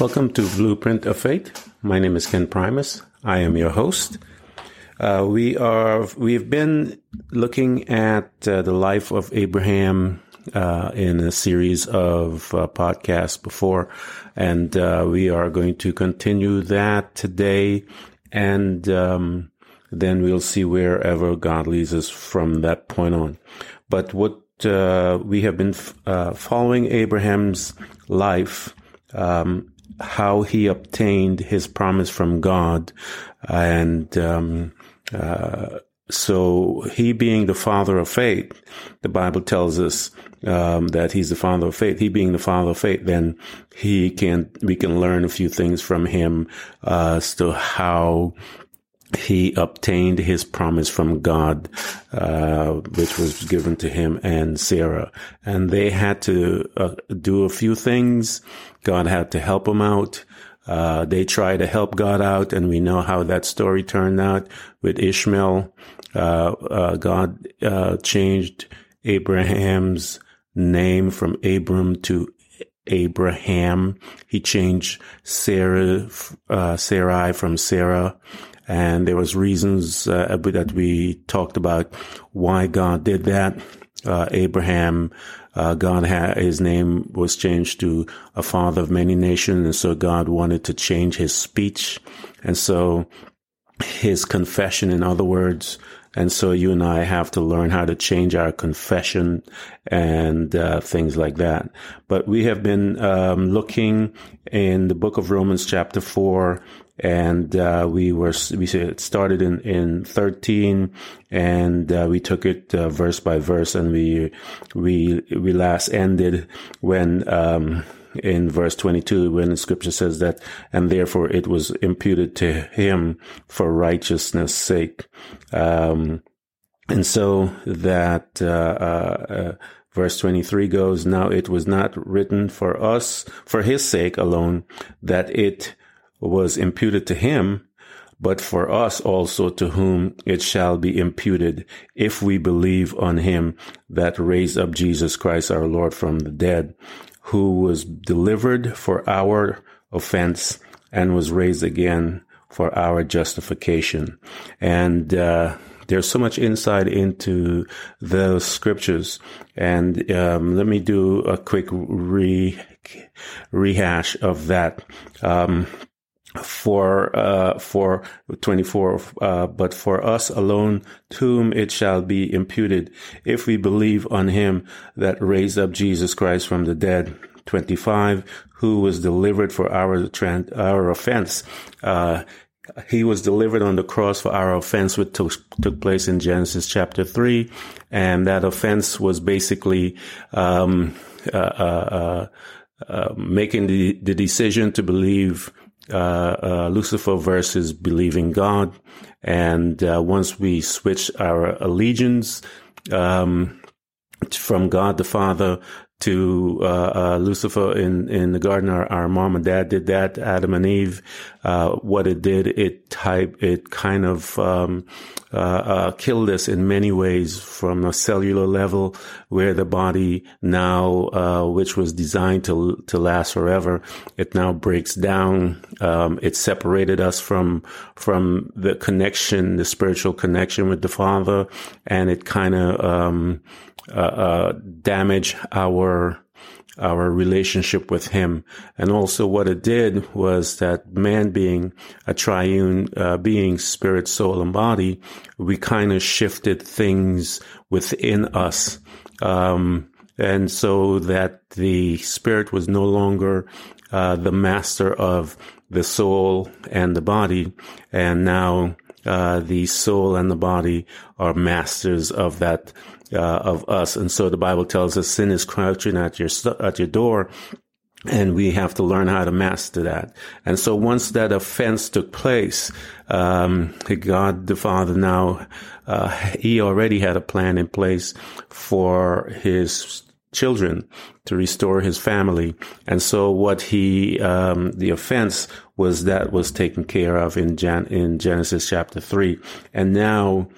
Welcome to Blueprint of Faith. My name is Ken Primus. I am your host. Uh, we are we've been looking at uh, the life of Abraham uh, in a series of uh, podcasts before, and uh, we are going to continue that today, and um, then we'll see wherever God leads us from that point on. But what uh, we have been f- following Abraham's life. Um, how he obtained his promise from God, and um, uh, so he being the father of faith, the Bible tells us um, that he's the father of faith. He being the father of faith, then he can we can learn a few things from him uh, as to how he obtained his promise from God, uh, which was given to him and Sarah. And they had to uh, do a few things. God had to help them out. Uh, they tried to help God out, and we know how that story turned out with Ishmael. Uh, uh, God uh, changed Abraham's name from Abram to Abraham. He changed Sarah, uh, Sarai from Sarah. And there was reasons uh, that we talked about why God did that. Abraham uh, God had his name was changed to a father of many nations, and so God wanted to change his speech, and so his confession, in other words, and so you and I have to learn how to change our confession and uh, things like that. But we have been um, looking in the book of Romans, chapter four, and uh, we were we started in in 13 and uh, we took it uh, verse by verse and we we we last ended when um, in verse 22 when the scripture says that and therefore it was imputed to him for righteousness sake. Um, and so that uh, uh, uh, Verse 23 goes, Now it was not written for us, for his sake alone, that it was imputed to him, but for us also to whom it shall be imputed if we believe on him that raised up Jesus Christ our Lord from the dead, who was delivered for our offense and was raised again for our justification. And, uh, there's so much insight into the scriptures. And um, let me do a quick re- rehash of that. Um, for uh, for 24 uh, but for us alone to whom it shall be imputed if we believe on him that raised up Jesus Christ from the dead 25 who was delivered for our our offense uh, he was delivered on the cross for our offense, which took, took place in Genesis chapter 3. And that offense was basically um, uh, uh, uh making the, the decision to believe uh, uh, Lucifer versus believing God. And uh, once we switch our allegiance, um, from God the Father to uh, uh, Lucifer in in the garden. Our, our, mom and dad did that. Adam and Eve. Uh, what it did, it type it kind of um, uh, uh, killed us in many ways from a cellular level, where the body now, uh, which was designed to to last forever, it now breaks down. Um, it separated us from from the connection, the spiritual connection with the Father, and it kind of um, uh, uh, damage our our relationship with him. And also what it did was that man being a triune uh, being, spirit, soul, and body, we kind of shifted things within us. Um, and so that the spirit was no longer uh, the master of the soul and the body. And now uh, the soul and the body are masters of that uh, of us. And so the Bible tells us sin is crouching at your at your door. And we have to learn how to master that. And so once that offense took place, um, God the Father now, uh, he already had a plan in place for his children to restore his family. And so what he, um, the offense was that was taken care of in Jan, in Genesis chapter three. And now,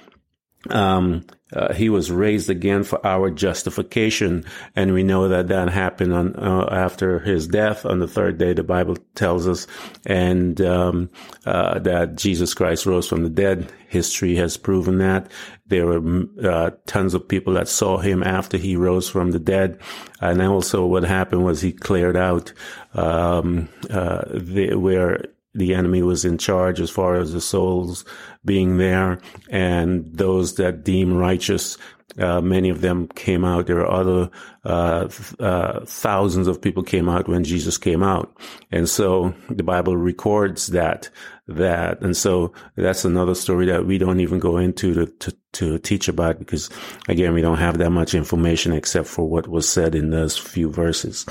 um, uh, he was raised again for our justification, and we know that that happened on uh, after his death on the third day. The Bible tells us, and um, uh, that Jesus Christ rose from the dead. History has proven that there were uh, tons of people that saw him after he rose from the dead, and also what happened was he cleared out um, uh, the, where the enemy was in charge as far as the souls being there and those that deem righteous. Uh, many of them came out. There are other uh, uh, thousands of people came out when Jesus came out, and so the Bible records that that, and so that's another story that we don't even go into to to, to teach about because again we don't have that much information except for what was said in those few verses.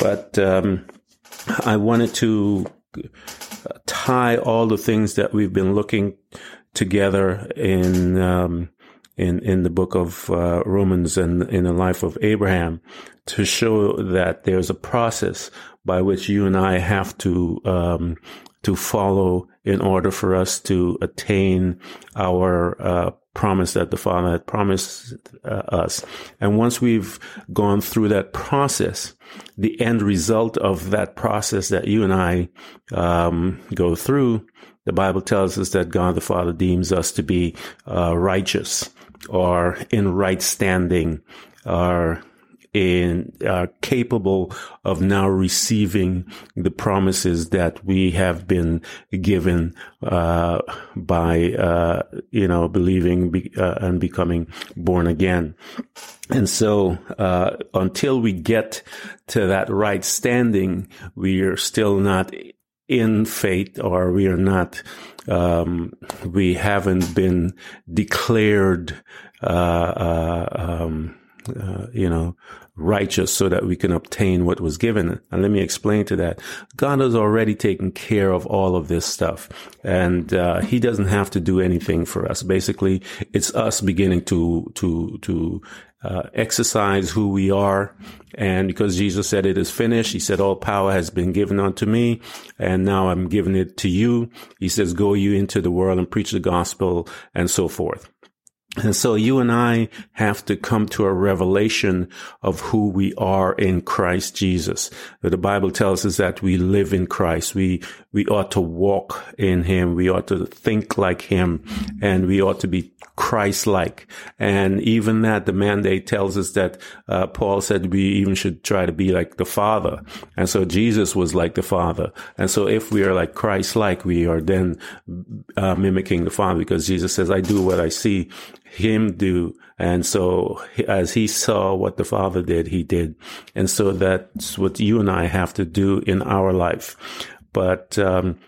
But um, I wanted to tie all the things that we've been looking together in um, in in the book of uh, Romans and in the life of Abraham to show that there's a process by which you and I have to um, to follow in order for us to attain our uh, promise that the Father had promised uh, us. And once we've gone through that process, the end result of that process that you and I um, go through, the Bible tells us that God the Father deems us to be uh, righteous or in right standing or in are capable of now receiving the promises that we have been given uh, by uh, you know believing be, uh, and becoming born again. And so, uh, until we get to that right standing, we are still not in faith or we are not, um, we haven't been declared, uh, uh, um, uh, you know, righteous so that we can obtain what was given. And let me explain to that. God has already taken care of all of this stuff and, uh, he doesn't have to do anything for us. Basically, it's us beginning to, to, to, uh, exercise who we are. And because Jesus said it is finished, he said, all power has been given unto me. And now I'm giving it to you. He says, go you into the world and preach the gospel and so forth. And so you and I have to come to a revelation of who we are in Christ Jesus. The Bible tells us that we live in Christ. We, we ought to walk in Him. We ought to think like Him and we ought to be Christ-like. And even that, the mandate tells us that, uh, Paul said we even should try to be like the Father. And so Jesus was like the Father. And so if we are like Christ-like, we are then, uh, mimicking the Father because Jesus says, I do what I see him do. And so as he saw what the father did, he did. And so that's what you and I have to do in our life. But, um,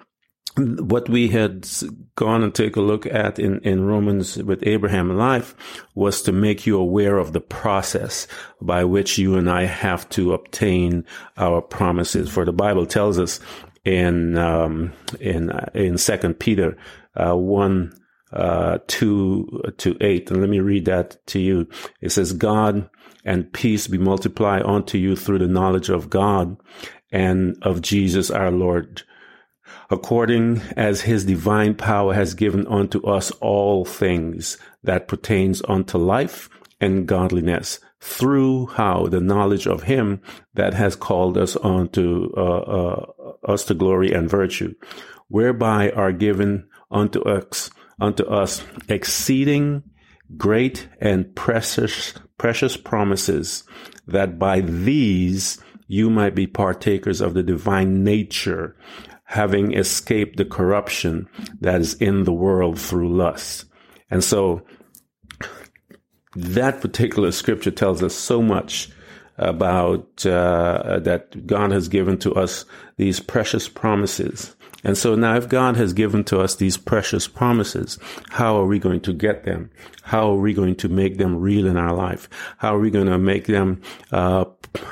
what we had gone and take a look at in, in Romans with Abraham life was to make you aware of the process by which you and I have to obtain our promises. For the Bible tells us in um, in in Second Peter uh, one uh, 2 to 8. And let me read that to you. It says, God and peace be multiplied unto you through the knowledge of God and of Jesus our Lord, according as his divine power has given unto us all things that pertains unto life and godliness through how the knowledge of him that has called us unto uh, uh, us to glory and virtue whereby are given unto us unto us exceeding great and precious precious promises that by these you might be partakers of the divine nature having escaped the corruption that is in the world through lust and so that particular scripture tells us so much about uh, that God has given to us these precious promises. And so now, if God has given to us these precious promises, how are we going to get them? How are we going to make them real in our life? How are we going to make them uh,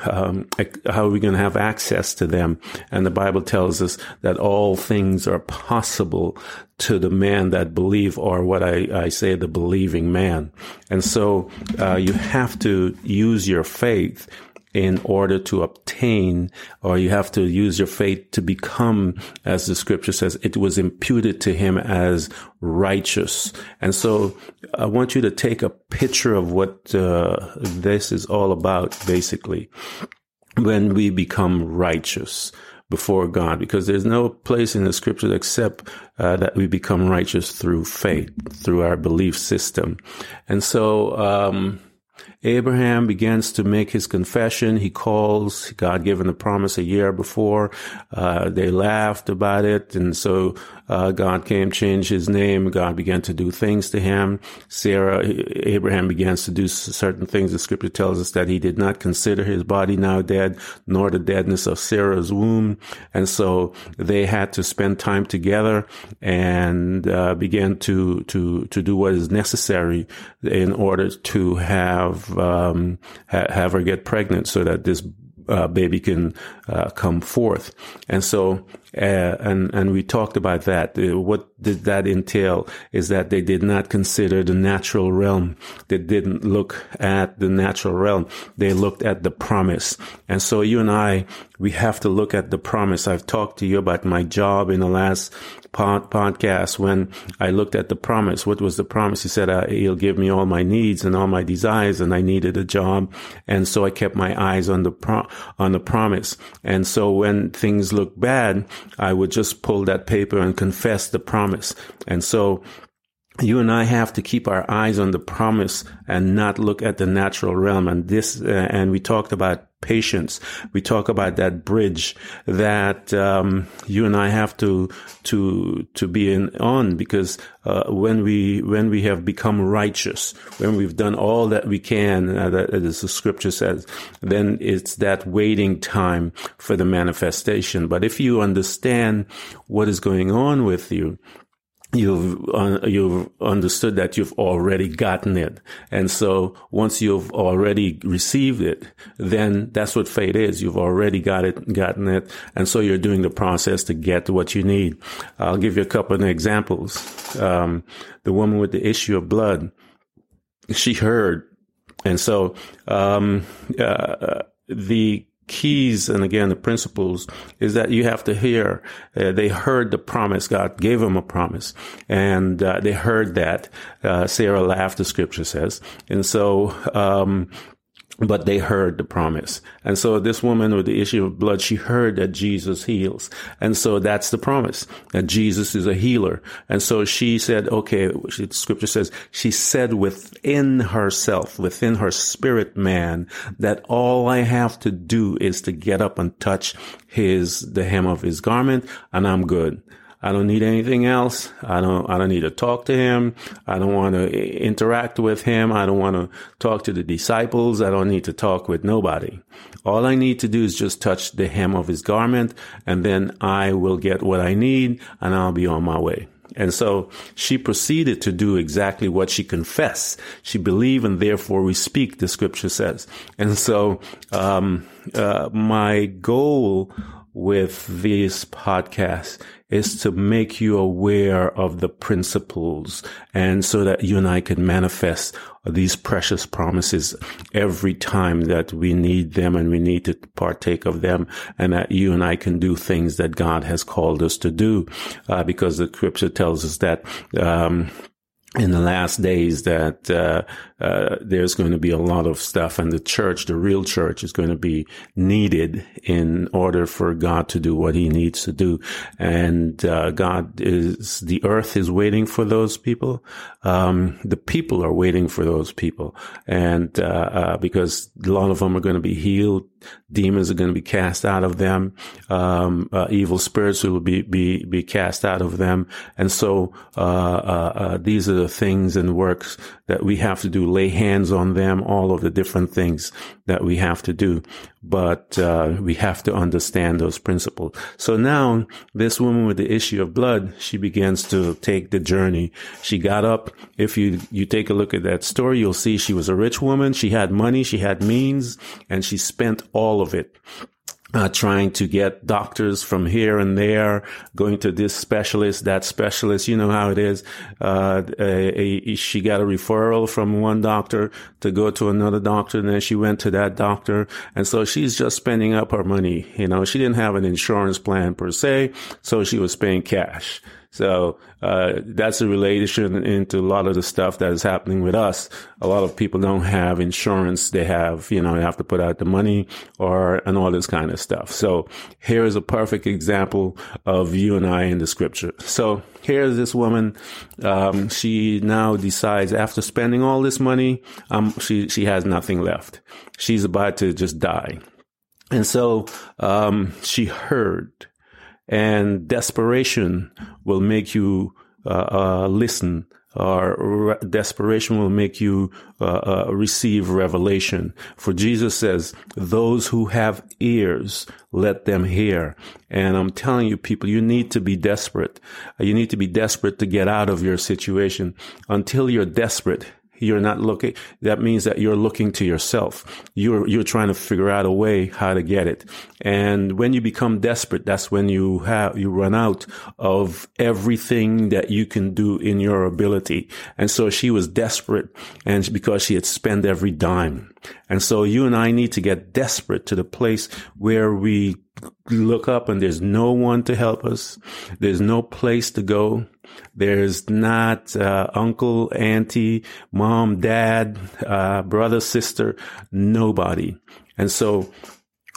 um, how are we going to have access to them? And the Bible tells us that all things are possible to the man that believe, or what I, I say, the believing man. And so uh, you have to use your faith in order to obtain, or you have to use your faith to become, as the scripture says, it was imputed to him as righteous. And so I want you to take a picture of what uh, this is all about, basically, when we become righteous before God, because there's no place in the scriptures except uh, that we become righteous through faith, through our belief system. And so, um, Abraham begins to make his confession. He calls God given the promise a year before. Uh, they laughed about it. And so uh, God came, changed his name. God began to do things to him. Sarah, Abraham begins to do certain things. The scripture tells us that he did not consider his body now dead, nor the deadness of Sarah's womb. And so they had to spend time together and uh, began to, to, to do what is necessary in order to have, um, ha- have her get pregnant so that this uh, baby can uh, come forth. And so, uh, and and we talked about that. Uh, what did that entail? Is that they did not consider the natural realm. They didn't look at the natural realm. They looked at the promise. And so, you and I, we have to look at the promise. I've talked to you about my job in the last pod, podcast when I looked at the promise. What was the promise? He said, uh, he'll give me all my needs and all my desires. And I needed a job. And so I kept my eyes on the pro- on the promise. And so when things look bad, I would just pull that paper and confess the promise. And so you and I have to keep our eyes on the promise and not look at the natural realm. And this, uh, and we talked about patience. We talk about that bridge that um, you and I have to to to be in on because uh, when we when we have become righteous, when we've done all that we can, uh, that, as the scripture says, then it's that waiting time for the manifestation. But if you understand what is going on with you, you've uh, you've understood that you've already gotten it. And so once you've already received it then that's what faith is. You've already got it gotten it. And so you're doing the process to get what you need. I'll give you a couple of examples. Um, the woman with the issue of blood she heard. And so um, uh, the keys and again the principles is that you have to hear uh, they heard the promise. God gave them a promise. And uh, they heard that. Uh, sarah laughed the scripture says. And so um, but they heard the promise. And so this woman with the issue of blood, she heard that Jesus heals. And so that's the promise that Jesus is a healer. And so she said, okay, the scripture says she said within herself, within her spirit man, that all I have to do is to get up and touch his, the hem of his garment and I'm good. I don't need anything else. I don't, I don't need to talk to him. I don't want to interact with him. I don't want to talk to the disciples. I don't need to talk with nobody. All I need to do is just touch the hem of his garment and then I will get what I need and I'll be on my way. And so she proceeded to do exactly what she confessed. She believed and therefore we speak, the scripture says. And so, um, uh, my goal with this podcast is to make you aware of the principles and so that you and I can manifest these precious promises every time that we need them and we need to partake of them and that you and I can do things that God has called us to do. Uh, because the scripture tells us that, um, in the last days that uh, uh, there's going to be a lot of stuff and the church the real church is going to be needed in order for god to do what he needs to do. And uh, god is the earth is waiting for those people. Um, the people are waiting for those people. And uh, uh, because a lot of them are going to be healed demons are going to be cast out of them um, uh, evil spirits will be, be be cast out of them. And so these are the things and works that we have to do, lay hands on them, all of the different things that we have to do. But uh, we have to understand those principles. So now this woman with the issue of blood, she begins to take the journey. She got up. If you, you take a look at that story, you'll see she was a rich woman. She had money. She had means and she spent all of it uh, trying to get doctors from here and there, going to this specialist, that specialist. You know how it is. Uh, a, a, she got a referral from one doctor to go to another doctor, and then she went to that doctor, and so she's just spending up her money. You know, she didn't have an insurance plan per se, so she was paying cash. So uh, that's a relation into a lot of the stuff that is happening with us. A lot of people don't have insurance. They have, you know, they have to put out the money or and all this kind of stuff. So here is a perfect example of you and I in the scripture. So here's this woman. Um, she now decides after spending all this money, um, she she has nothing left. She's about to just die. And so um, she heard and desperation will make you uh, uh, listen or re- desperation will make you uh, uh, receive revelation. For Jesus says, those who have ears, let them hear. And I'm telling you, people, you need to be desperate. You need to be desperate to get out of your situation. Until you're desperate, you're not looking, that means that you're looking to yourself. You're, you're trying to figure out a way how to get it. And when you become desperate, that's when you have, you run out of everything that you can do in your ability. And so she was desperate and because she had spent every dime. And so you and I need to get desperate to the place where we look up and there's no one to help us. There's no place to go. There's not uh, uncle, auntie, mom, dad, uh, brother, sister, nobody. And so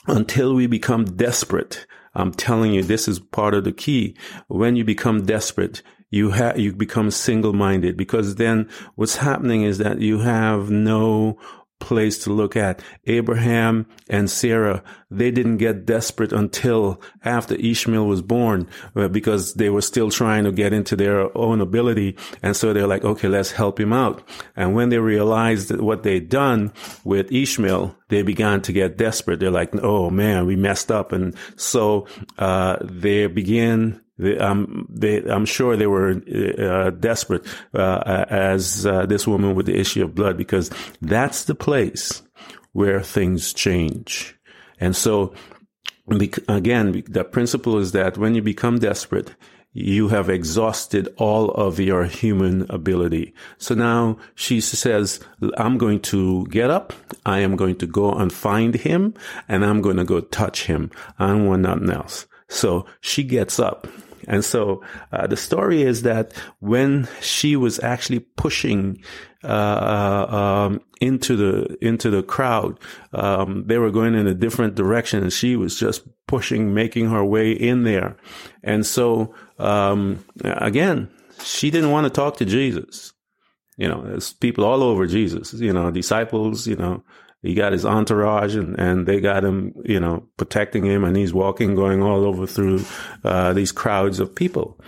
until we become desperate, I'm telling you, this is part of the key. When you become desperate, you have, you become single-minded because then what's happening is that you have no place to look at. Abraham and Sarah, they didn't get desperate until after Ishmael was born uh, because they were still trying to get into their own ability. And so they're like, okay, let's help him out. And when they realized what they'd done with Ishmael, they began to get desperate. They're like, oh man, we messed up. And so, uh, they began um, they, I'm sure they were uh, desperate uh, as uh, this woman with the issue of blood because that's the place where things change. And so, again, the principle is that when you become desperate, you have exhausted all of your human ability. So now she says, I'm going to get up. I am going to go and find him and I'm going to go touch him. I want nothing else. So she gets up and so uh, the story is that when she was actually pushing uh, uh, um, into the into the crowd, um, they were going in a different direction, and she was just pushing, making her way in there. And so um, again, she didn't want to talk to Jesus. You know, there's people all over Jesus. You know, disciples. You know, he got his entourage and, and they got him, you know, protecting him and he's walking, going all over through, uh, these crowds of people.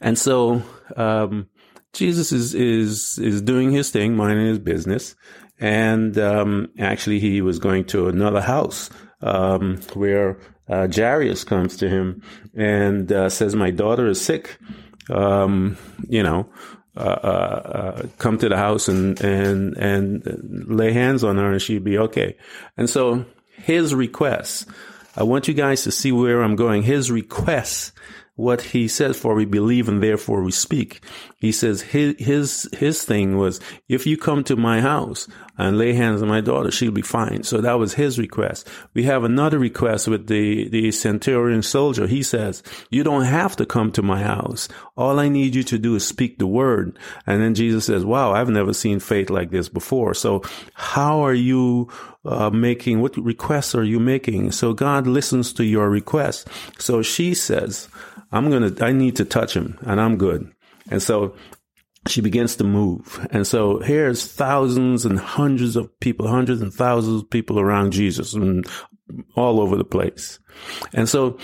And so, um, Jesus is, is, is doing his thing, minding his business. And, um, actually he was going to another house, um, where, uh, Jairus comes to him and, uh, says, my daughter is sick. Um, you know, uh, uh, come to the house and, and, and lay hands on her and she'd be okay. And so his request, I want you guys to see where I'm going. His request what he says, for we believe and therefore we speak. He says his, his, his thing was, if you come to my house and lay hands on my daughter, she'll be fine. So that was his request. We have another request with the, the centurion soldier. He says, you don't have to come to my house. All I need you to do is speak the word. And then Jesus says, wow, I've never seen faith like this before. So how are you uh, making, what requests are you making? So God listens to your requests. So she says, I'm going to, I need to touch him and I'm good. And so she begins to move. And so here's thousands and hundreds of people, hundreds and thousands of people around Jesus and all over the place. And so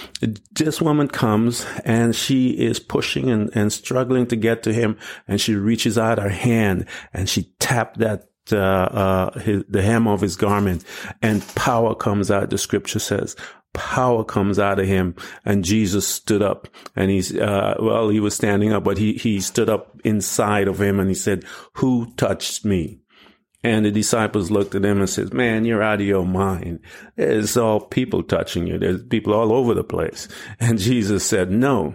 this woman comes and she is pushing and, and struggling to get to him. And she reaches out her hand and she tapped that uh, uh, his, the hem of his garment and power comes out. The scripture says power comes out of him and Jesus stood up and he's, uh, well, he was standing up, but he, he stood up inside of him and he said, who touched me? And the disciples looked at him and said, man, you're out of your mind. It's all people touching you. There's people all over the place. And Jesus said, no,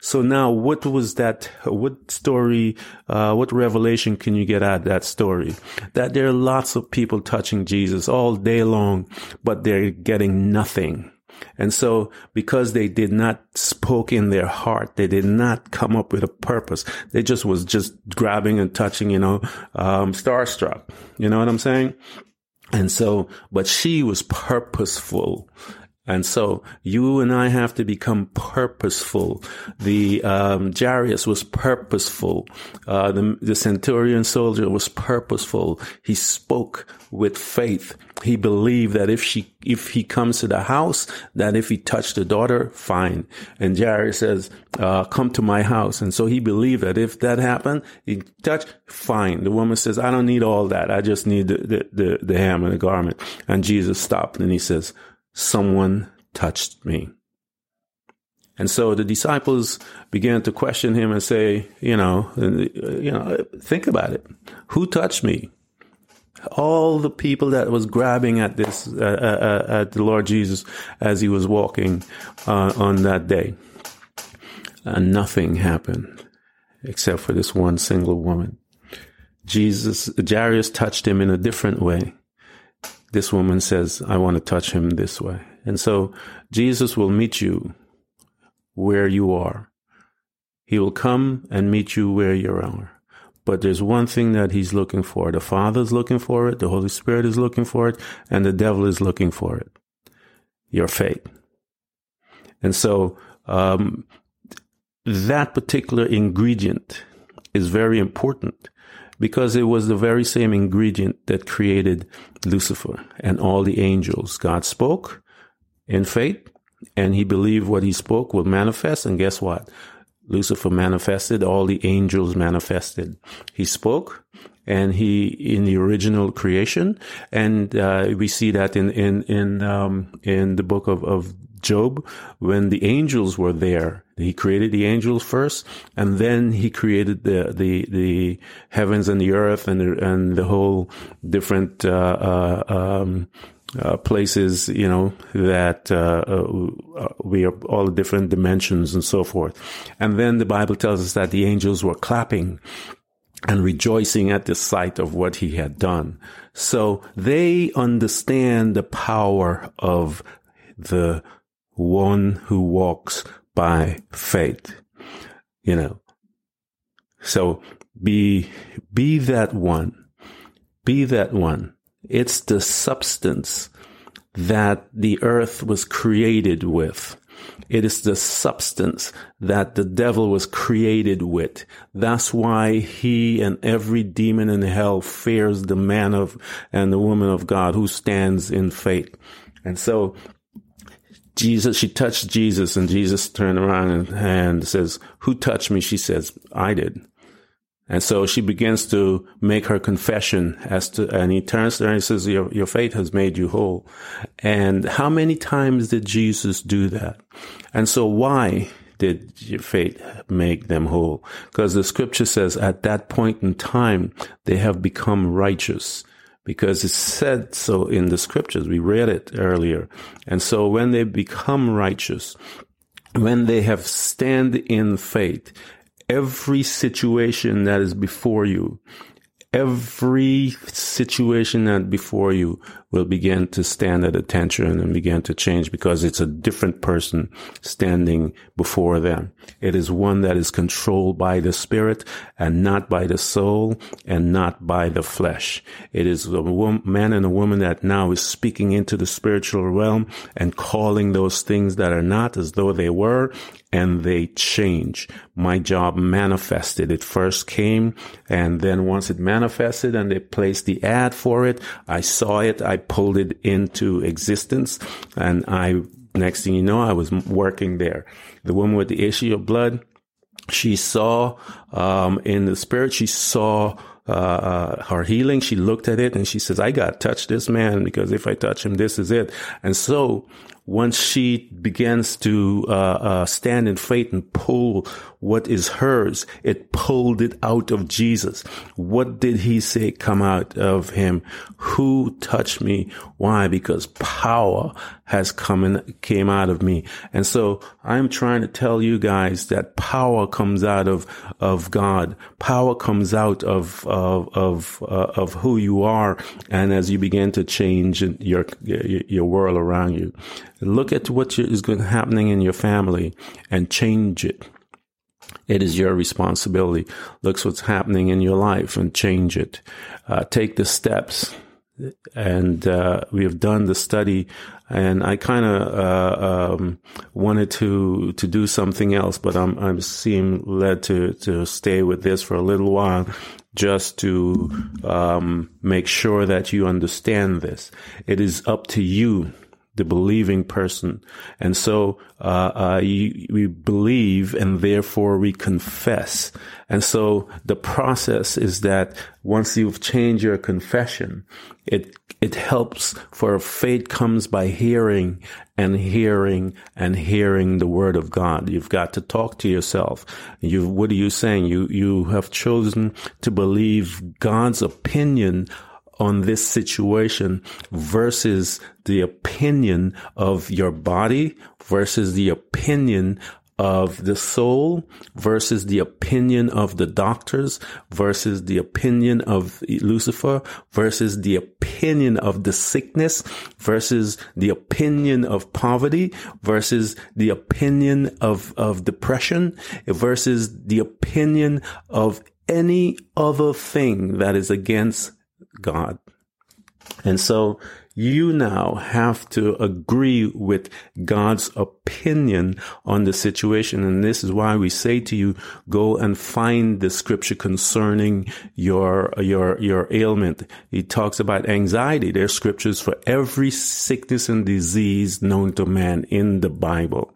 so now, what was that? What story? Uh, what revelation can you get out of that story? That there are lots of people touching Jesus all day long, but they're getting nothing. And so, because they did not spoke in their heart, they did not come up with a purpose. They just was just grabbing and touching, you know, um, starstruck. You know what I'm saying? And so, but she was purposeful and so you and I have to become purposeful. The um, Jairus was purposeful. Uh, the, the centurion soldier was purposeful. He spoke with faith. He believed that if she, if he comes to the house, that if he touched the daughter, fine. And Jairus says, uh, "Come to my house." And so he believed that if that happened, he touched, fine. The woman says, "I don't need all that. I just need the the the, the hem and the garment." And Jesus stopped and he says someone touched me. And so the disciples began to question him and say, you know, you know, think about it. Who touched me? All the people that was grabbing at this, uh, uh, uh at the Lord Jesus as he was walking uh, on that day. And nothing happened except for this one single woman. Jesus, Jairus touched him in a different way this woman says, I want to touch him this way. And so Jesus will meet you where you are. He will come and meet you where you are. But there's one thing that he's looking for. The Father's looking for it. The Holy Spirit is looking for it. And the devil is looking for it. Your faith. And so, um, that particular ingredient is very important because it was the very same ingredient that created Lucifer and all the angels. God spoke in faith and he believed what he spoke would manifest. And guess what? Lucifer manifested, all the angels manifested. He spoke and he in the original creation and uh, we see that in in in um, in the book of, of Job when the angels were there. He created the angels first, and then he created the the the heavens and the earth and the, and the whole different uh, uh, um, uh, places, you know, that uh, uh, we are all different dimensions and so forth. And then the Bible tells us that the angels were clapping and rejoicing at the sight of what he had done. So they understand the power of the one who walks by faith. You know, so be, be that one. Be that one. It's the substance that the earth was created with. It is the substance that the devil was created with. That's why he and every demon in hell fears the man of and the woman of God who stands in faith. And so Jesus, she touched Jesus and Jesus turned around and, and says, who touched me? She says, I did. And so she begins to make her confession as to, and he turns to her and says, your, your faith has made you whole. And how many times did Jesus do that? And so why did your faith make them whole? Because the scripture says at that point in time, they have become righteous because it's said so in the scriptures. We read it earlier. And so when they become righteous, when they have stand in faith, every situation that is before you, every situation that before you will begin to stand at attention and begin to change because it's a different person standing before them. It is one that is controlled by the spirit and not by the soul and not by the flesh. It is a man and a woman that now is speaking into the spiritual realm and calling those things that are not as though they were and they change. My job manifested. It first came and then once it manifested and they placed the ad for it, I saw it, I pulled it into existence and I, next thing you know, I was working there. The woman with the issue of blood, she saw, um, in the spirit, she saw, uh, uh, her healing. She looked at it and she says, I got to touch this man because if I touch him, this is it. And so once she begins to uh, uh, stand in faith and pull what is hers, it pulled it out of Jesus. What did he say come out of him? Who touched me? Why? Because power has come and came out of me. And so I'm trying to tell you guys that power comes out of, of God. Power comes out of, of, of, uh, of who you are. And as you begin to change your, your world around you, look at what is going happening in your family and change it. It is your responsibility. Look what's happening in your life and change it. Uh, take the steps and uh, we have done the study and I kind of uh, um, wanted to to do something else, but I'm I'm seem led to to stay with this for a little while, just to um, make sure that you understand this. It is up to you the believing person. And so, uh, uh, you, we believe and therefore we confess. And so the process is that once you've changed your confession, it, it helps for faith comes by hearing and hearing and hearing the word of God. You've got to talk to yourself. You, what are you saying? You, you have chosen to believe God's opinion on this situation versus the opinion of your body versus the opinion of the soul versus the opinion of the doctors versus the opinion of Lucifer versus the opinion of the sickness versus the opinion of poverty versus the opinion of, of depression versus the opinion of any other thing that is against God. And so you now have to agree with God's opinion on the situation. And this is why we say to you, go and find the scripture concerning your, your, your ailment. He talks about anxiety. There's scriptures for every sickness and disease known to man in the Bible.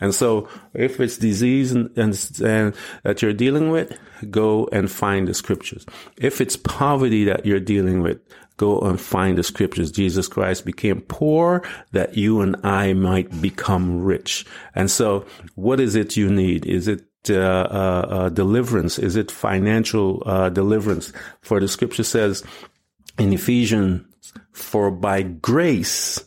And so if it's disease and, and, and, that you're dealing with, go and find the scriptures. If it's poverty that you're dealing with, go and find the scriptures. Jesus Christ became poor that you and I might become rich. And so what is it you need? Is it uh, uh, uh, deliverance? Is it financial uh, deliverance? For the scripture says in Ephesians, for by grace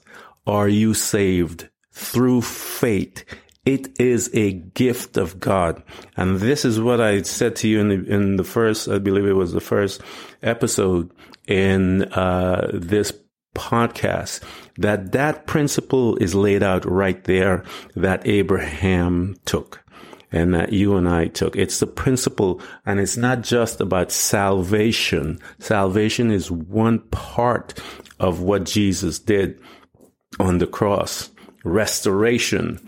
are you saved through faith. It is a gift of God. And this is what I said to you in the, in the first, I believe it was the first episode in uh, this podcast that that principle is laid out right there that Abraham took and that you and I took. It's the principle and it's not just about salvation. Salvation is one part of what Jesus did on the cross. Restoration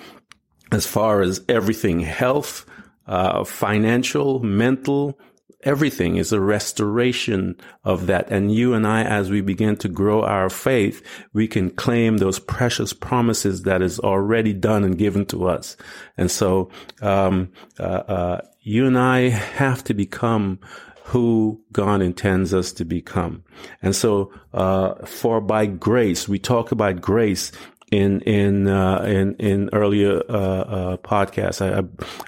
as far as everything, health, uh, financial, mental, everything is a restoration of that. And you and I, as we begin to grow our faith, we can claim those precious promises that is already done and given to us. And so, um, uh, uh, you and I have to become who God intends us to become. And so, uh, for by grace, we talk about grace in in uh, in in earlier uh, uh, podcasts. I,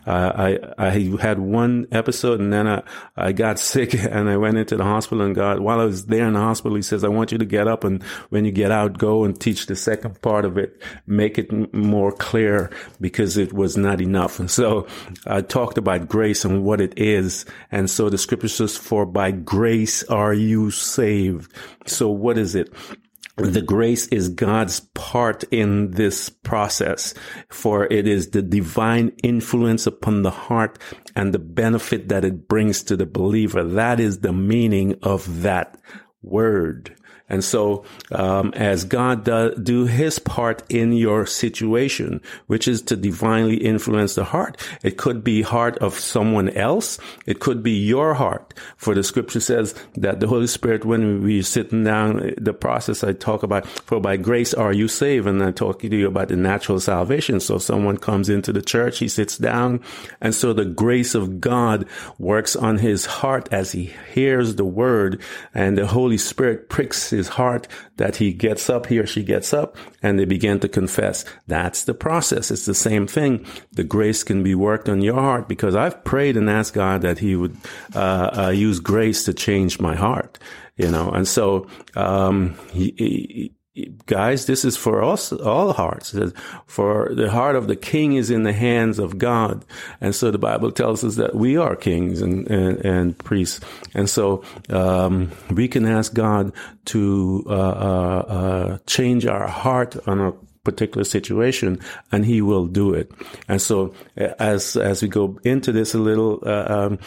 I I I had one episode and then I I got sick and I went into the hospital and God while I was there in the hospital, He says, "I want you to get up and when you get out, go and teach the second part of it, make it m- more clear because it was not enough." And so I talked about grace and what it is, and so the scripture says, "For by grace are you saved." So what is it? The grace is God's part in this process, for it is the divine influence upon the heart and the benefit that it brings to the believer. That is the meaning of that word. And so, um, as God does do his part in your situation, which is to divinely influence the heart, it could be heart of someone else. It could be your heart. For the scripture says that the Holy Spirit, when we sitting down, the process I talk about, for by grace are you saved. And I talk to you about the natural salvation. So someone comes into the church, he sits down. And so the grace of God works on his heart as he hears the word and the Holy Spirit pricks his heart that he gets up, he or she gets up, and they begin to confess. That's the process. It's the same thing. The grace can be worked on your heart because I've prayed and asked God that he would uh, uh, use grace to change my heart you know and so um, he, he, guys, this is for us, all hearts. Says, For the heart of the king is in the hands of God. And so the Bible tells us that we are kings and, and, and priests. And so, um, we can ask God to, uh, uh, uh, change our heart on a particular situation and he will do it. And so as, as we go into this a little, uh, um,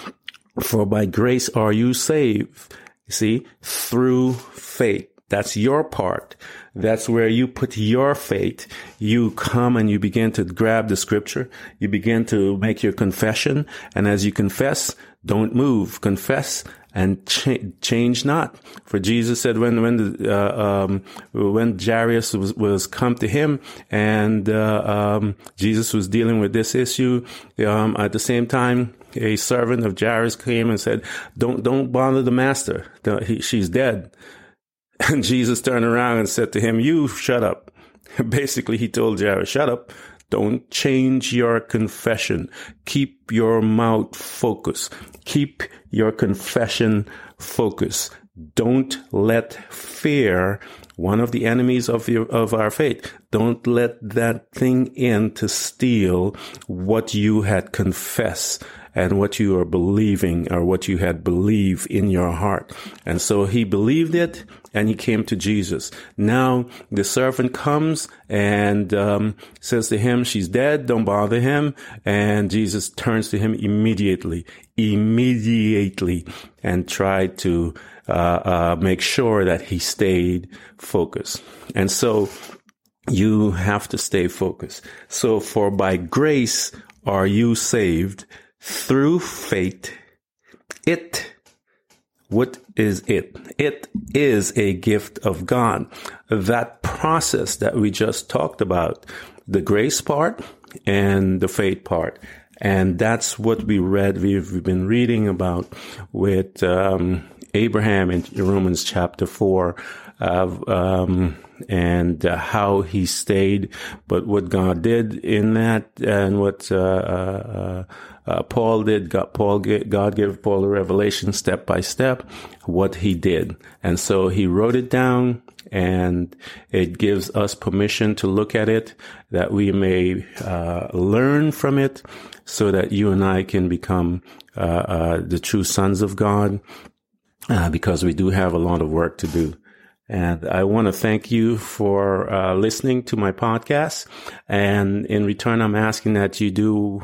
for by grace are you saved, see, through faith. That's your part. That's where you put your faith. You come and you begin to grab the scripture. You begin to make your confession. And as you confess, don't move. Confess and ch- change not. For Jesus said when when the, uh, um, when Jairus was, was come to him and uh, um, Jesus was dealing with this issue, um, at the same time a servant of Jairus came and said, "Don't don't bother the master. She's dead." And Jesus turned around and said to him, You shut up. Basically, he told Jairus, Shut up. Don't change your confession. Keep your mouth focused. Keep your confession focused. Don't let fear, one of the enemies of your, of our faith, don't let that thing in to steal what you had confessed and what you are believing or what you had believed in your heart. And so he believed it and he came to Jesus. Now the servant comes and um, says to him, she's dead. Don't bother him. And Jesus turns to him immediately, immediately and tried to uh, uh, make sure that he stayed focused. And so you have to stay focused. So for by grace are you saved through faith. It, what is it? It is a gift of God. That process that we just talked about, the grace part and the faith part. And that's what we read. We've, been reading about with um, Abraham in Romans chapter four, uh, um, and uh, how he stayed, but what God did in that, and what uh, uh, Paul did. God, Paul, God gave Paul a revelation step by step what he did, and so he wrote it down, and it gives us permission to look at it that we may uh, learn from it, so that you and I can become uh, uh, the true sons of God, because we do have a lot of work to do. And I want to thank you for uh, listening to my podcast. And in return, I'm asking that you do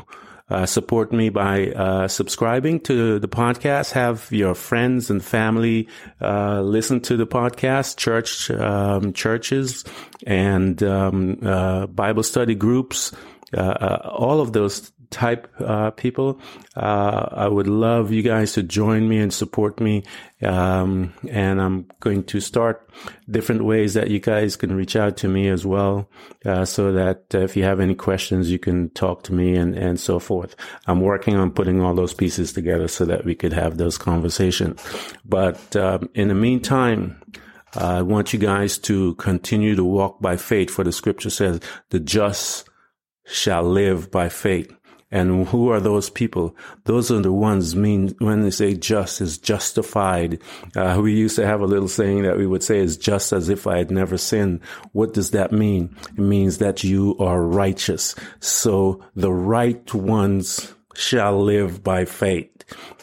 uh, support me by uh, subscribing to the podcast. Have your friends and family uh, listen to the podcast. Church um, churches and um, uh, Bible study groups. Uh, uh, all of those type uh, people. Uh, I would love you guys to join me and support me. Um, and I'm going to start different ways that you guys can reach out to me as well, uh, so that if you have any questions, you can talk to me and, and so forth. I'm working on putting all those pieces together so that we could have those conversations. But um, in the meantime, Uh, I want you guys to continue to walk by faith, for the scripture says, the just shall live by faith. And who are those people? Those are the ones mean when they say just is justified. Uh, we used to have a little saying that we would say is just as if I had never sinned. What does that mean? It means that you are righteous. So the right ones shall live by faith.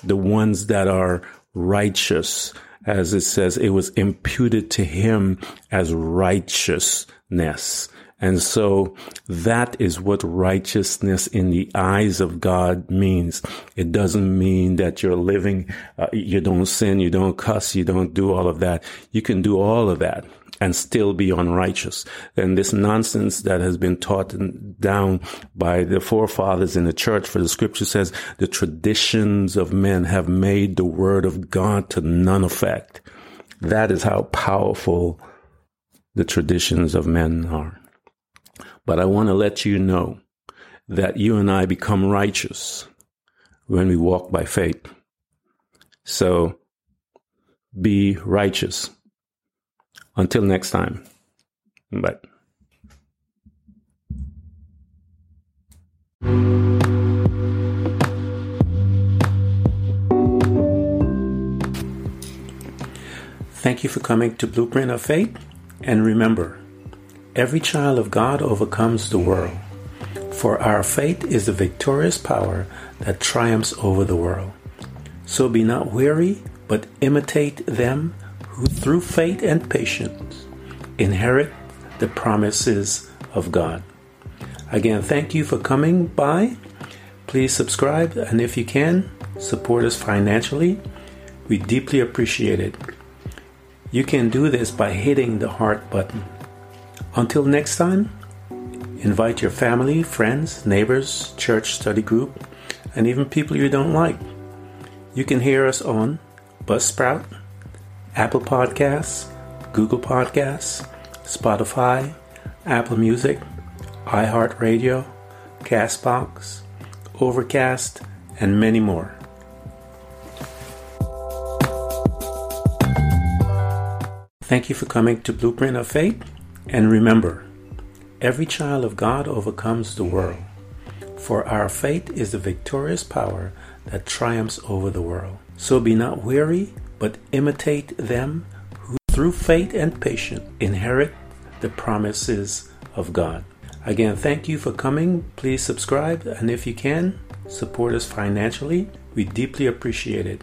The ones that are righteous, as it says, it was imputed to him as righteousness. And so that is what righteousness in the eyes of God means. It doesn't mean that you're living, uh, you don't sin, you don't cuss, you don't do all of that. You can do all of that and still be unrighteous. And this nonsense that has been taught down by the forefathers in the church, for the scripture says the traditions of men have made the word of God to none effect. That is how powerful the traditions of men are. But I want to let you know that you and I become righteous when we walk by faith. So be righteous. Until next time. Bye. Thank you for coming to Blueprint of Faith. And remember, every child of God overcomes the world. For our faith is the victorious power that triumphs over the world. So be not weary, but imitate them who through faith and patience inherit the promises of God. Again, thank you for coming by. Please subscribe, and if you can, support us financially. We deeply appreciate it. You can do this by hitting the heart button. Until next time, invite your family, friends, neighbors, church study group, and even people you don't like. You can hear us on Buzzsprout, Apple Podcasts, Google Podcasts, Spotify, Apple Music, iHeartRadio, Castbox, Overcast, and many more. Thank you for coming to Blueprint of Faith. And remember, every child of God overcomes the world. For our faith is the victorious power that triumphs over the world. So be not weary but imitate them who through faith and patience inherit the promises of God. Again, thank you for coming. Please subscribe, and if you can, support us financially. We deeply appreciate it.